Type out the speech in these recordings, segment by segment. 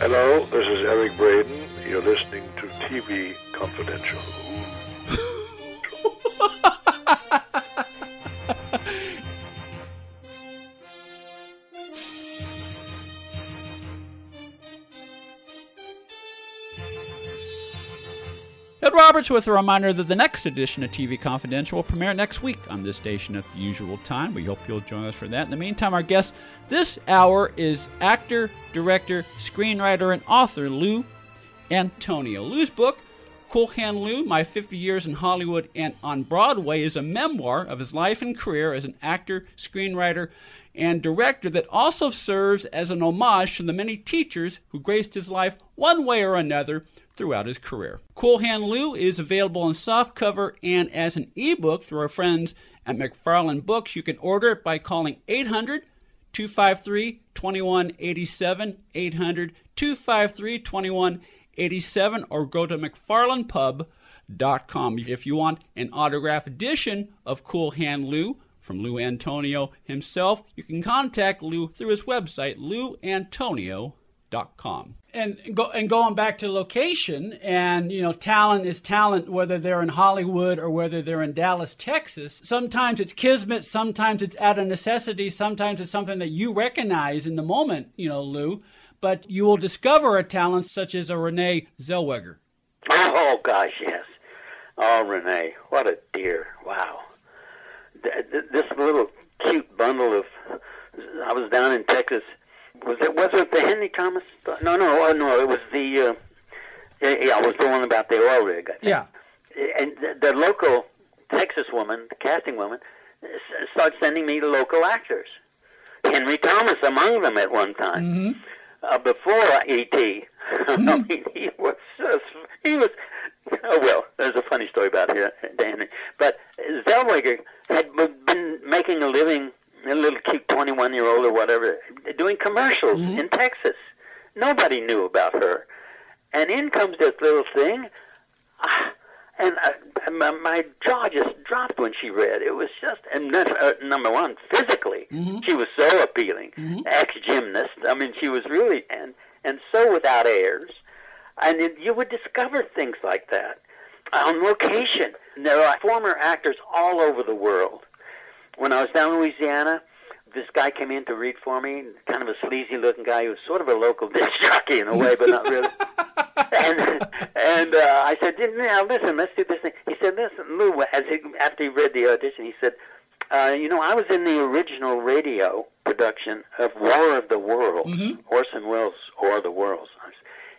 Hello, this is Eric Braeden. You're listening to TV Confidential. Roberts with a reminder that the next edition of TV Confidential will premiere next week on this station at the usual time. We hope you'll join us for that. In the meantime, our guest this hour is actor, director, screenwriter, and author Lou Antonio. Lou's book, Cool Hand Lou My 50 Years in Hollywood and on Broadway, is a memoir of his life and career as an actor, screenwriter, and director that also serves as an homage to the many teachers who graced his life one way or another throughout his career. Cool Hand Lou is available in softcover and as an ebook through our friends at McFarland Books. You can order it by calling 800 253 2187, 800 253 2187, or go to McFarlandPub.com. If you want an autograph edition of Cool Hand Lou from Lou Antonio himself, you can contact Lou through his website, louantonio.com and go and going back to location and you know talent is talent whether they're in Hollywood or whether they're in Dallas, Texas. Sometimes it's kismet, sometimes it's out of necessity, sometimes it's something that you recognize in the moment, you know, Lou, but you will discover a talent such as a Renee Zellweger. Oh gosh, yes. Oh Renee, what a dear. Wow. This little cute bundle of I was down in Texas was it was it the Henry Thomas? No, no, oh, no. It was the uh, yeah, it was the one about the oil rig. Yeah. And the, the local Texas woman, the casting woman, started sending me the local actors. Henry Thomas among them at one time. Mm-hmm. Uh, before E.T. Mm-hmm. I mean, he was just, he was. Oh well, there's a funny story about him, Danny. But Zellweger had been making a living a little cute 21 year old or whatever, doing commercials Mhm. in Texas. Nobody knew about her. And in comes this little thing. ah, And uh, my, my jaw just dropped when she read. It was just, and then, uh, number one, physically, Mhm. she was so appealing. Mhm. Ex gymnast. I mean, she was really, and, and so without airs. And you would discover things like that on location. There are former actors all over the world when I was down in Louisiana, this guy came in to read for me, kind of a sleazy looking guy. He was sort of a local disc jockey in a way, but not really. and and uh, I said, now listen, let's do this thing. He said, listen, Lou, as he, after he read the audition, he said, uh, you know, I was in the original radio production of War of the Worlds, Mhm. Orson Welles' War of the Worlds.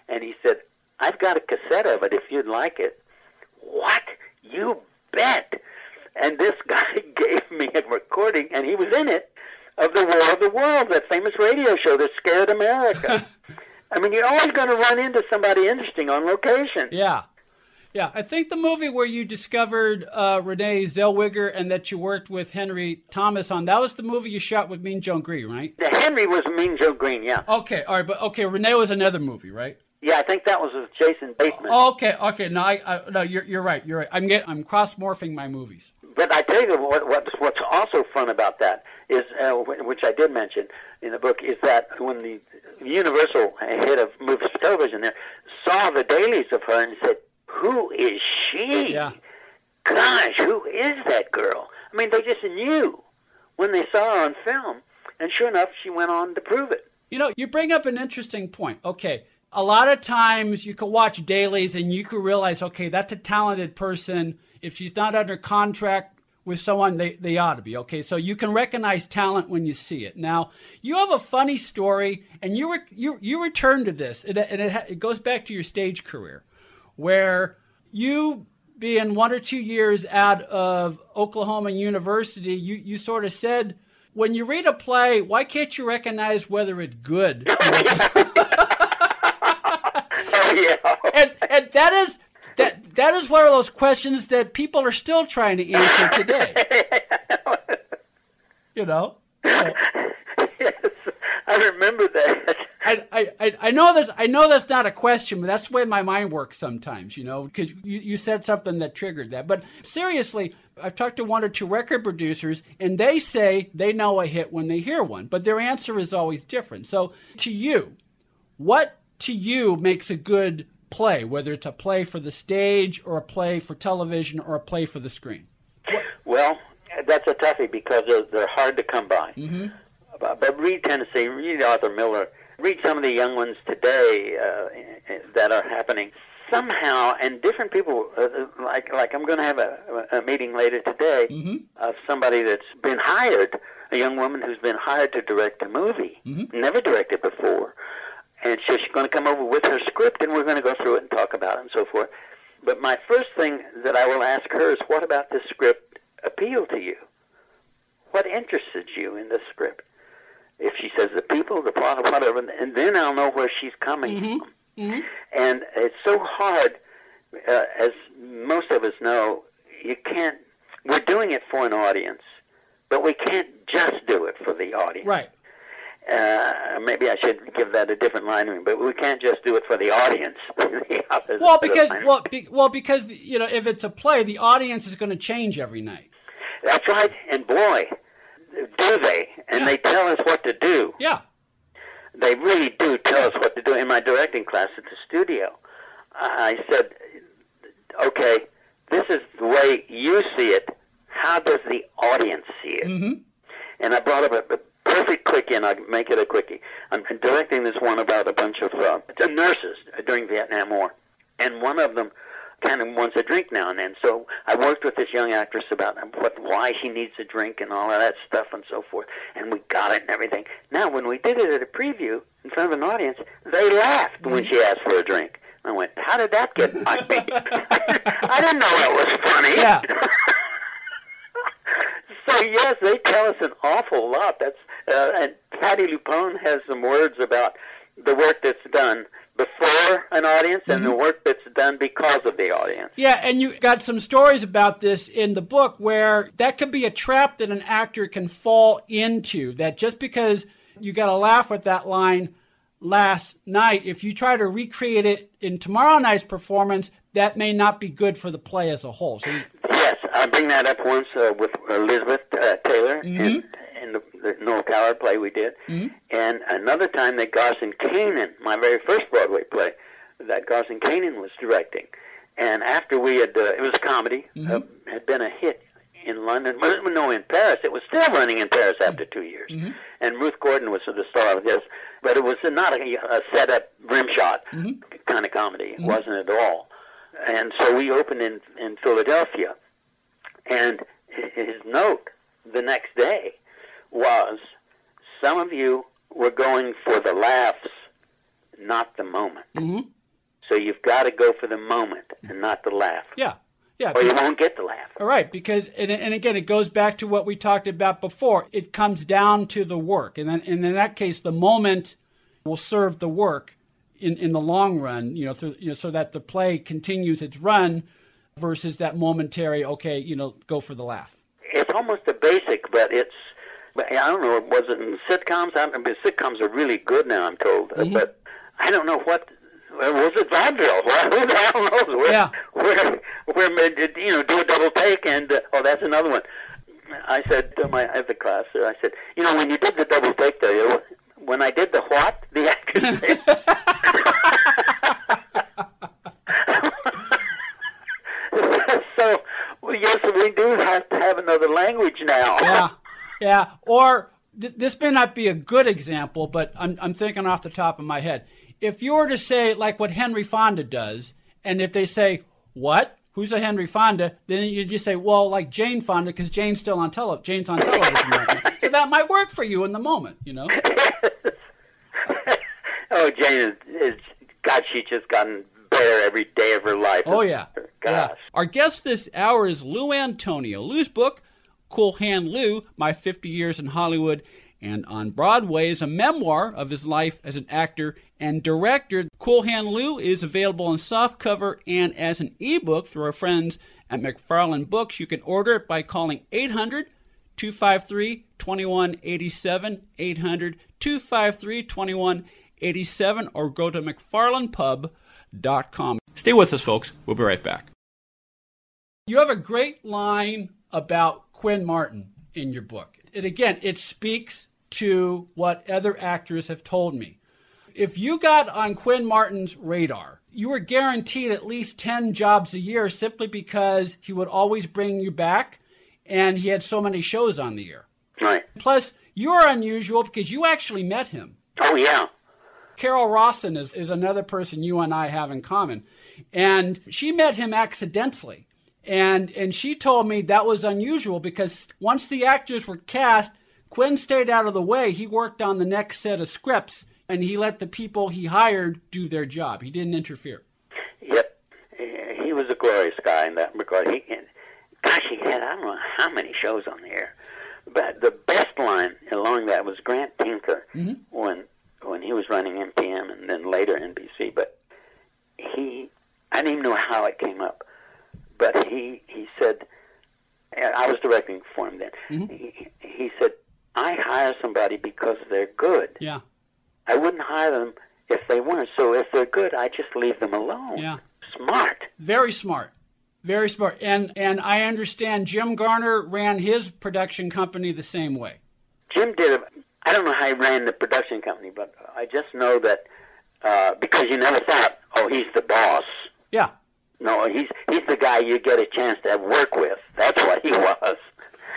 And he said, I've got a cassette of it if you'd like it. What? You bet. And this guy gave me a recording, and he was in it, of the War of the Worlds, that famous radio show that scared America. I mean, you're always going to run into somebody interesting on location. Yeah. Yeah, I think the movie where you discovered uh, Renee Zellweger and that you worked with Henry Thomas on, that was the movie you shot with Mean Joe Greene, right? The Henry was Mean Joe Greene, yeah. Okay, all right, but okay, Renee was another movie, right? Yeah, I think that was with Jason Bateman. Okay, okay, no, I, I no, you're you're right, you're right. I'm get, I'm cross morphing my movies. But I tell you what, what's, what's also fun about that is, uh, which I did mention in the book, is that when the Universal head of movies television there saw the dailies of her and said, "Who is she? Yeah. Gosh, who is that girl?" I mean, they just knew when they saw her on film, and sure enough, she went on to prove it. You know, you bring up an interesting point. Okay, a lot of times you can watch dailies and you can realize, okay, that's a talented person. If she's not under contract with someone, they, they ought to be. Okay, so you can recognize talent when you see it. Now, you have a funny story, and you re- you you return to this, and, it, and it, it goes back to your stage career, where you being one or two years out of Oklahoma University, you, you sort of said, when you read a play, why can't you recognize whether it's good? Yeah. and and that is that that is one of those questions that people are still trying to answer today. You know, yes, I remember that. I, I, I- I know that's I know that's not a question, but that's the way my mind works sometimes. You know, because you, you said something that triggered that. But seriously, I've talked to one or two record producers, and they say they know a hit when they hear one, but their answer is always different. So, to you, what to you makes a good play, whether it's a play for the stage or a play for television or a play for the screen? Well, that's a toughie because they're, they're hard to come by. Mm-hmm. But, but read Tennessee, read Arthur Miller, read some of the young ones today uh, that are happening somehow. And different people, uh, like like I'm going to have a, a meeting later today Mm-hmm. of somebody that's been hired, a young woman who's been hired to direct a movie, Mhm. never directed before, and so she's going to come over with her script, and we're going to go through it and talk about it and so forth. But my first thing that I will ask her is, what about this script appealed to you? What interested you in this script? If she says the people, the plot, or whatever, and then I'll know where she's coming Mhm. from. Mm-hmm. And it's so hard, uh, as most of us know, you can't, we're doing it for an audience, but we can't just do it for the audience. Right. Uh, maybe I should give that a different line, but we can't just do it for the audience. Well, because well, be, well, because you know, if it's a play, the audience is going to change every night. That's right, and boy, do they. And Yeah. they tell us what to do. Yeah. They really do tell us what to do. In my directing class at the studio, I said, okay, this is the way you see it. How does the audience see it? Mm-hmm. And I brought up a, a perfect quickie, and I'll make it a quickie. I'm directing this one about a bunch of uh, nurses during Vietnam War, and one of them kind of wants a drink now and then. So I worked with this young actress about what, why she needs a drink and all of that stuff and so forth, and we got it and everything. Now, when we did it at a preview in front of an audience, they laughed when she asked for a drink. I went, "How did that get me? I didn't know that was funny." Yeah. so yes, they tell us an awful lot. That's uh, and Patti LuPone has some words about the work that's done before an audience and the work that's done because of the audience. Yeah, and you got some stories about this in the book where that could be a trap that an actor can fall into. That just because you got to laugh with that line last night, if you try to recreate it in tomorrow night's performance, that may not be good for the play as a whole. So, you, Yes, I bring that up once uh, with Elizabeth uh, Taylor in the, Noel Coward play we did, mm-hmm. and another time that Garson Kanin, my very first Broadway play, that Garson Kanin was directing, and after we had, uh, it was a comedy, mm-hmm. uh, had been a hit in London, no, in Paris. It was still running in Paris mm-hmm. after two years, and Ruth Gordon was the star of this, but it was not a, a set-up rim shot kind of comedy. It wasn't at all. And so we opened in in Philadelphia, and his note the next day was, "Some of you were going for the laughs, not the moment. Mhm. So you've got to go for the moment and not the laugh, yeah, yeah. or you won't get the laugh." All right, because and, and again, it goes back to what we talked about before. It comes down to the work, and then and in that case, the moment will serve the work in, in the long run. You know, through, you know, so that the play continues its run versus that momentary. Okay, you know, go for the laugh. It's almost a basic, but it's. But I don't know. Was it in sitcoms? I don't. Sitcoms are really good now. I'm told, Uh, but I don't know what. Was it vaudeville? Well, who the hell knows? Where, Yeah. Where, where, you know, do a double take, and uh, oh, that's another one. I said to my other class, I said, you know, when you did the double take, though, you know, when I did the what, the actor said. so, yes, we do have to have another language now. Yeah, yeah. Or th- this may not be a good example, but I'm I'm thinking off the top of my head. If you were to say like what Henry Fonda does, and if they say what, who's a Henry Fonda, then you just say, well, like Jane Fonda, because Jane's still on tele, Jane's on television right now. So that might work for you in the moment, you know. oh, Jane is, is God. She's just gotten better every day of her life. Oh yeah. Gosh. Yeah. Our guest this hour is Lou Antonio. Lou's book, Cool Hand Lou: My 50 Years in Hollywood and on Broadway is a memoir of his life as an actor and director. Cool Hand Lou is available in softcover and as an ebook through our friends at McFarland Books. You can order it by calling 800 253 2187 800 253 2187 or go to McFarlandPub.com. Stay with us, folks. We'll be right back. You have a great line about Quinn Martin in your book. And again, it speaks to what other actors have told me. if you got on Quinn Martin's radar, you were guaranteed at least 10 jobs a year simply because he would always bring you back and he had so many shows on the air. Right. Plus, you're unusual because you actually met him. Oh, yeah. Carol Rawson is, is another person you and I have in common. And she met him accidentally. And, and she told me that was unusual because once the actors were cast, Quinn stayed out of the way. He worked on the next set of scripts and he let the people he hired do their job. He didn't interfere. Yep. He was a glorious guy in that regard. He, gosh, he had I don't know how many shows on the air. But the best line along that was Grant Tinker mm-hmm. when when he was running MTM and then later NBC. But he, I didn't even know how it came up, but he he said, and I was directing for him then. Mm-hmm. He, he said, I hire somebody because they're good. Yeah. I wouldn't hire them if they weren't. So if they're good, I just leave them alone. Yeah. Smart. Very smart. Very smart. And and I understand Jim Garner ran his production company the same way. Jim did. A, I don't know how he ran the production company, but I just know that uh, because you never thought, oh, he's the boss. Yeah. No, he's he's the guy you get a chance to work with. That's what he was.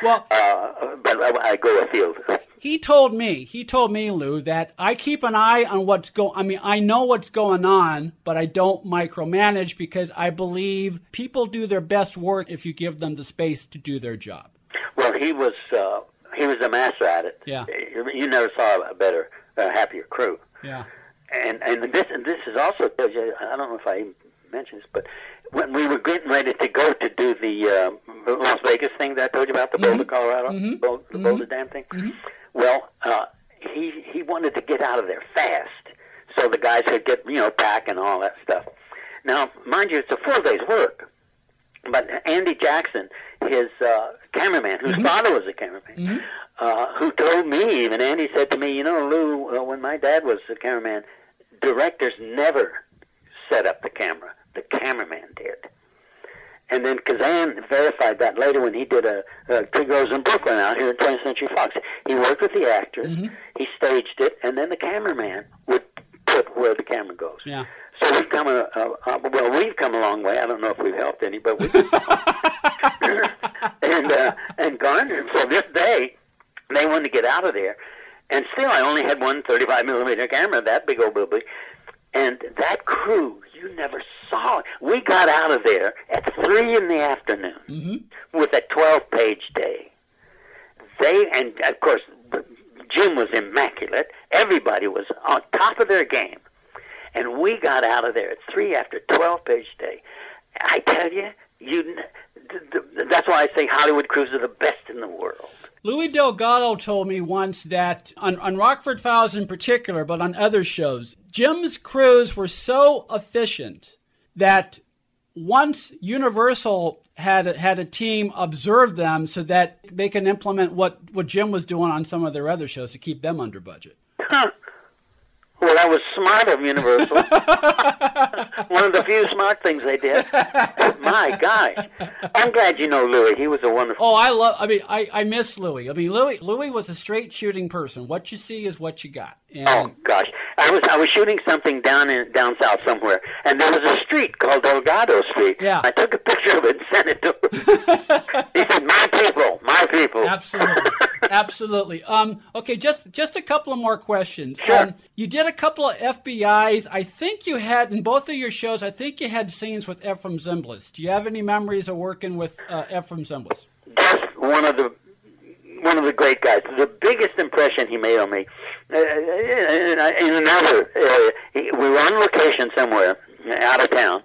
Well, uh, but I, I go afield. He told me, he told me, Lou, that I keep an eye on what's going. I mean, I know what's going on, but I don't micromanage because I believe people do their best work if you give them the space to do their job. Well, he was uh, he was a master at it. Yeah. You never saw a better, uh, happier crew. Yeah. And and this and this is also I don't know if I mentioned this, but when we were getting ready to go to do the uh, Las Vegas thing that I told you about, the mm-hmm. Boulder, Colorado, mm-hmm. Boulder, the mm-hmm. Boulder Dam thing. Mm-hmm. Well, uh, he he wanted to get out of there fast, so the guys could get you know pack and all that stuff. Now, mind you, it's a four days work. But Andy Jackson, his uh, cameraman, whose Mm-hmm. father was a cameraman, uh, who told me, even Andy said to me, you know, Lou, uh, when my dad was a cameraman, directors never set up the camera. The cameraman did. And then Kazan verified that later when he did a, a Tree Grows in Brooklyn out here at 20th Century Fox. He worked with the actors, Mm-hmm. he staged it, and then the cameraman would put where the camera goes. Yeah. So we've come a, a, a well, we've come a long way. I don't know if we've helped any, but we and uh, and Garner. So this day, they wanted to get out of there, and still, I only had one 35 millimeter camera, that big old booby, and that crew, you never saw it. We got out of there at three in the afternoon Mm-hmm. with a 12 page day. They and of course Jim was immaculate. Everybody was on top of their game. And we got out of there at three after 12 page day. I tell you, you th- th- that's why I say Hollywood crews are the best in the world. Louis Delgado told me once that on, on Rockford Files in particular, but on other shows, Jim's crews were so efficient that once Universal had had a team observe them so that they can implement what, what Jim was doing on some of their other shows to keep them under budget. Huh. Well, that was smart of Universal. One of the few smart things they did. My gosh. I'm glad you know Louis. He was a wonderful. Oh, I love. I mean, I, I miss Louis. I mean, Louis Louis was a straight shooting person. What you see is what you got. And Oh gosh, I was I was shooting something down in down south somewhere, and there was a street called Delgado Street. Yeah. I took a picture of it and sent it to him. he said, "My people, my people." Absolutely, absolutely. Um, okay, just just a couple of more questions. Sure. Um, you did a couple of FBI's. I think you had in both of your shows. I think you had scenes with Efrem Zimbalist. Do you have any memories of working with uh, Efrem Zimbalist? Just one of the one of the great guys. The biggest impression he made on me. Uh, in, in another, uh, we were on location somewhere out of town,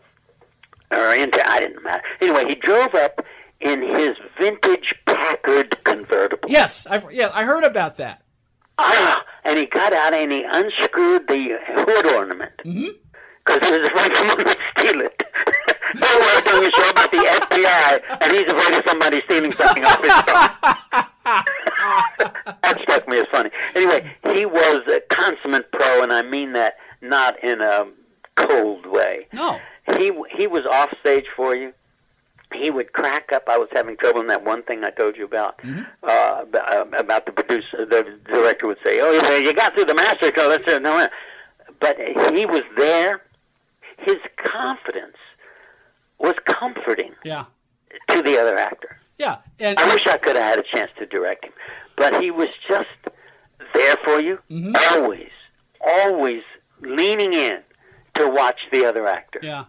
or into I didn't matter. Anyway, he drove up in his vintage Packard convertible. Yes, I yeah, I heard about that. Ah, and he got out and he unscrewed the hood ornament. Mm-hmm. Because he was afraid someone would steal it. so we're doing a show about the FBI, and he's afraid of somebody stealing something off his truck. that struck me as funny. Anyway, he was a consummate pro, and I mean that not in a cold way. No. He he was off stage for you. He would crack up. I was having trouble in that one thing I told you about. Uh, about the producer, the director would say, "Oh, you got through the master code." Let's say, no, but he was there. His confidence was comforting Yeah. to the other actor. Yeah. And I wish I could have had a chance to direct him, but he was just there for you, Mhm. always, always leaning in to watch the other actor. yeah.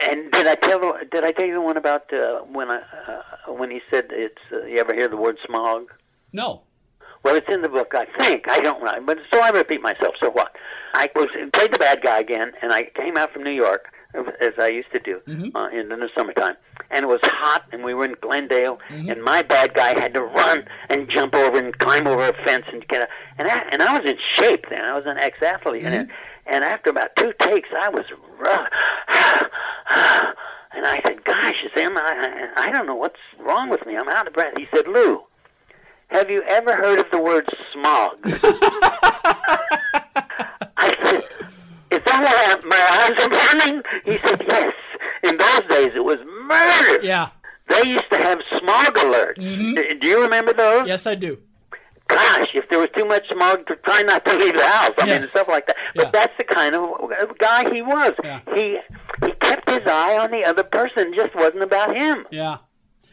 And did I tell did I tell you the one about uh, when I uh, when he said it's uh, you ever hear the word smog? No. Well, it's in the book, I think. I don't know, but so I repeat myself. So what? I was played the bad guy again, and I came out from New York as I used to do Mhm. uh, in, in the summertime, and it was hot, and we were in Glendale, Mhm. and my bad guy had to run and jump over and climb over a fence and get a, and I, and I was in shape then. I was an ex-athlete, and Mhm. And after about two takes, I was rough. And I said, "Gosh, Sam, I, I I don't know what's wrong with me. I'm out of breath." He said, "Lou, have you ever heard of the word smog?" I said, "Is that why my eyes are burning?" He said, "Yes." In those days, it was murder. Yeah. They used to have smog alerts. Mhm. Do you remember those? Yes, I do. Gosh, if there was too much smog, to try not to leave the house. I mean, stuff like that. But Yeah. that's the kind of guy he was. Yeah. He he kept his eye on the other person. Just wasn't about him. Yeah.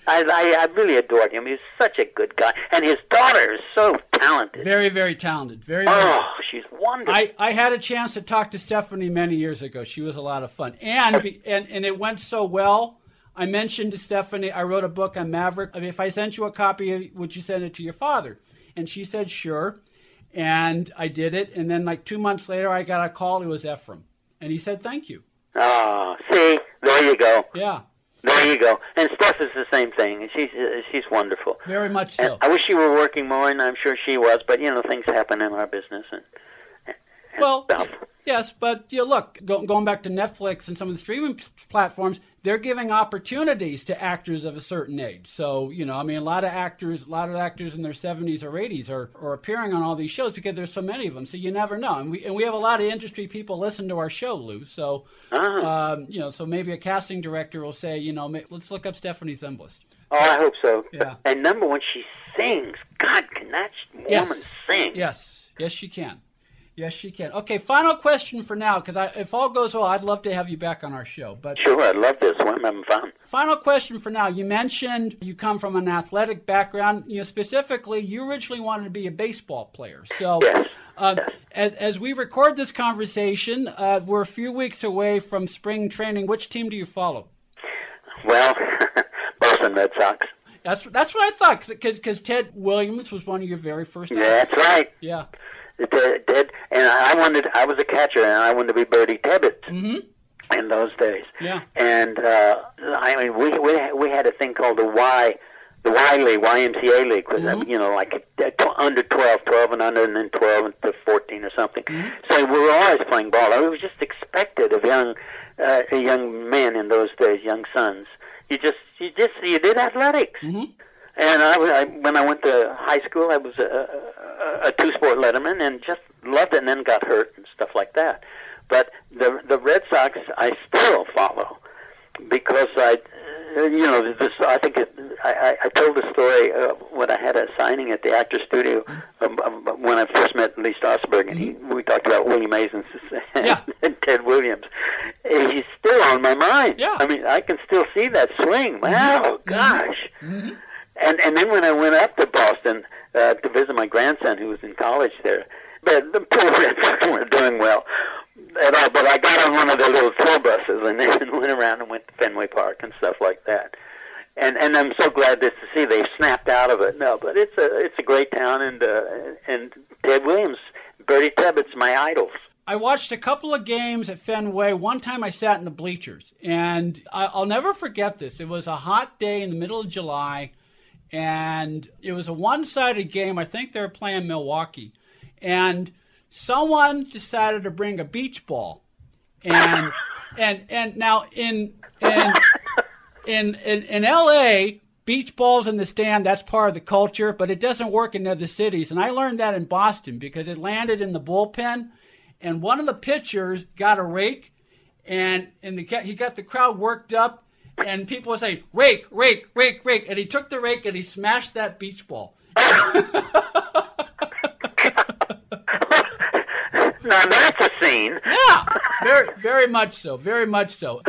I, I I really adored him. He was such a good guy, and his daughter is so talented. Very, very talented. Very, very. Oh, she's wonderful. I, I had a chance to talk to Stephanie many years ago. She was a lot of fun, and and and it went so well. I mentioned to Stephanie, I wrote a book on Maverick. I mean, if I sent you a copy, would you send it to your father? And she said sure, and I did it. And then like two months later, I got a call. It was Efrem, and he said thank you. oh, see, there you go, Yeah, there you go. And Steph is the same thing. She's uh, she's wonderful. very much And so. I wish she were working more, and I'm sure she was. But you know, things happen in our business and, and Well, stuff. Yes, but you know, look, go, going back to Netflix and some of the streaming platforms, they're giving opportunities to actors of a certain age. So, you know, I mean, a lot of actors, a lot of actors in their 70s or 80s are, are appearing on all these shows because there's so many of them. So you never know. And we and we have a lot of industry people listen to our show, Lou. So, Ah. um, you know, so maybe a casting director will say, you know, let's look up Stephanie Zimbalist. Oh, I hope so. Yeah. And number one, she sings. God, can that woman Yes. sing? Yes, yes, she can. Yes, she can. Okay, final question for now, because if all goes well, I'd love to have you back on our show. But Sure, I'd love this one. I'm having fun. Final question for now. You mentioned you come from an athletic background. You know, specifically, you originally wanted to be a baseball player. So, Yes. uh, as as we record this conversation, uh, we're a few weeks away from spring training. Which team do you follow? Well, Boston Red Sox. That's that's what I thought, because Ted Williams was one of your very first. Yeah, that's right. Yeah. Did. And I wanted, I was a catcher, and I wanted to be Birdie Tebbetts Mm-hmm. in those days. Yeah. And uh, I mean, we we we had a thing called the Y, the Y League, YMCA League, was Mhm. you know like uh, under 12, 12 and under, and then 12 to 14 or something. Mhm. So we were always playing ball. It was just expected of young uh, young men in those days, young sons. You just you just you did athletics. Mm-hmm. And I, I when I went to high school, I was a, a, a two sport letterman and just loved it, and then got hurt and stuff like that. But the the Red Sox, I still follow because I, you know, this I think it, I, I told the story uh, when I had a signing at the Actors Studio um, um, when I first met Lee Strasberg, and he, we talked about Willie Mays and, Yeah. and Ted Williams. He's still on my mind. Yeah. I mean, I can still see that swing. Wow, gosh. Mm-hmm. And and then when I went up to Boston uh, to visit my grandson who was in college there, but the poor Red Sox weren't doing well at all. But I got on one of their little tour buses and then went around and went to Fenway Park and stuff like that. And and I'm so glad this to see they snapped out of it. No, but it's a it's a great town and uh, and Ted Williams, Birdie Tebbetts my idols. I watched a couple of games at Fenway. One time I sat in the bleachers, and I'll never forget this. It was a hot day in the middle of July, and it was a one sided game. I think they were playing Milwaukee. And someone decided to bring a beach ball. And and and now in in in in, in LA, beach balls in the stand, that's part of the culture, but it doesn't work in other cities. And I learned that in Boston because it landed in the bullpen and one of the pitchers got a rake and and the, he got the crowd worked up and people were saying rake rake rake rake and he took the rake and he smashed that beach ball now that's a scene. Yeah, very, very much so. Very much so.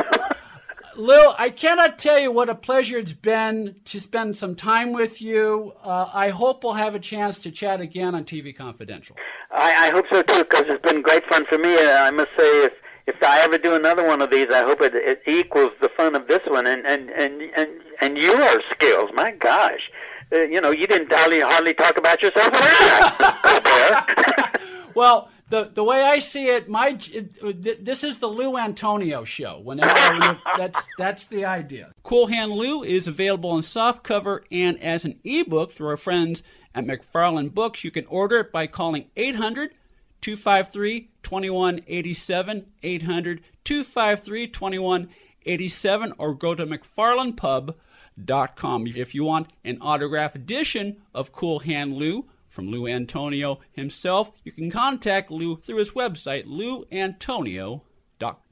Lou, I cannot tell you what a pleasure it's been to spend some time with you. Uh, I hope we'll have a chance to chat again on TV Confidential. I, I hope so too, because it's been great fun for me. Uh, I must say, if if I ever do another one of these, I hope it, it equals the fun of this one and and and and, and your skills. My gosh, uh, you know, you didn't hardly hardly talk about yourself well, the the way I see it, my it, this is the Lou Antonio show. Whenever that's that's the idea. Cool Hand Lou is available in soft cover and as an ebook through our friends at McFarland Books. You can order it by calling 800 253 2187 800 253 2187 or go to McFarlandPub.com if you want an autograph edition of Cool Hand Lou from Lou Antonio himself. You can contact Lou through his website, louantonio.com.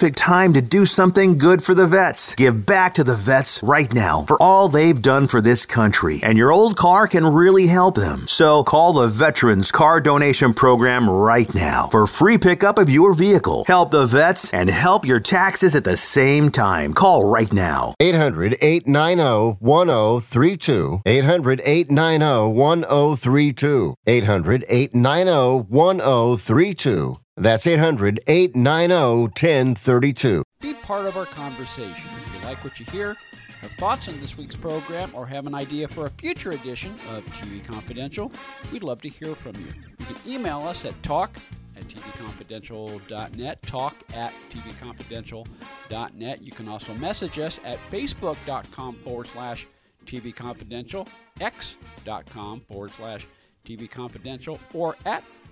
time time to do something good for the vets. Give back to the vets right now for all they've done for this country. And your old car can really help them. So call the Veterans Car Donation Program right now for free pickup of your vehicle. Help the vets and help your taxes at the same time. Call right now. 800 890 1032. 800 890 1032. 800 890 1032. That's 800 890 1032. Be part of our conversation. If you like what you hear, have thoughts on this week's program, or have an idea for a future edition of TV Confidential, we'd love to hear from you. You can email us at talk at tvconfidential.net, talk at tvconfidential.net. You can also message us at facebook.com forward slash tvconfidential, x.com forward slash tvconfidential, or at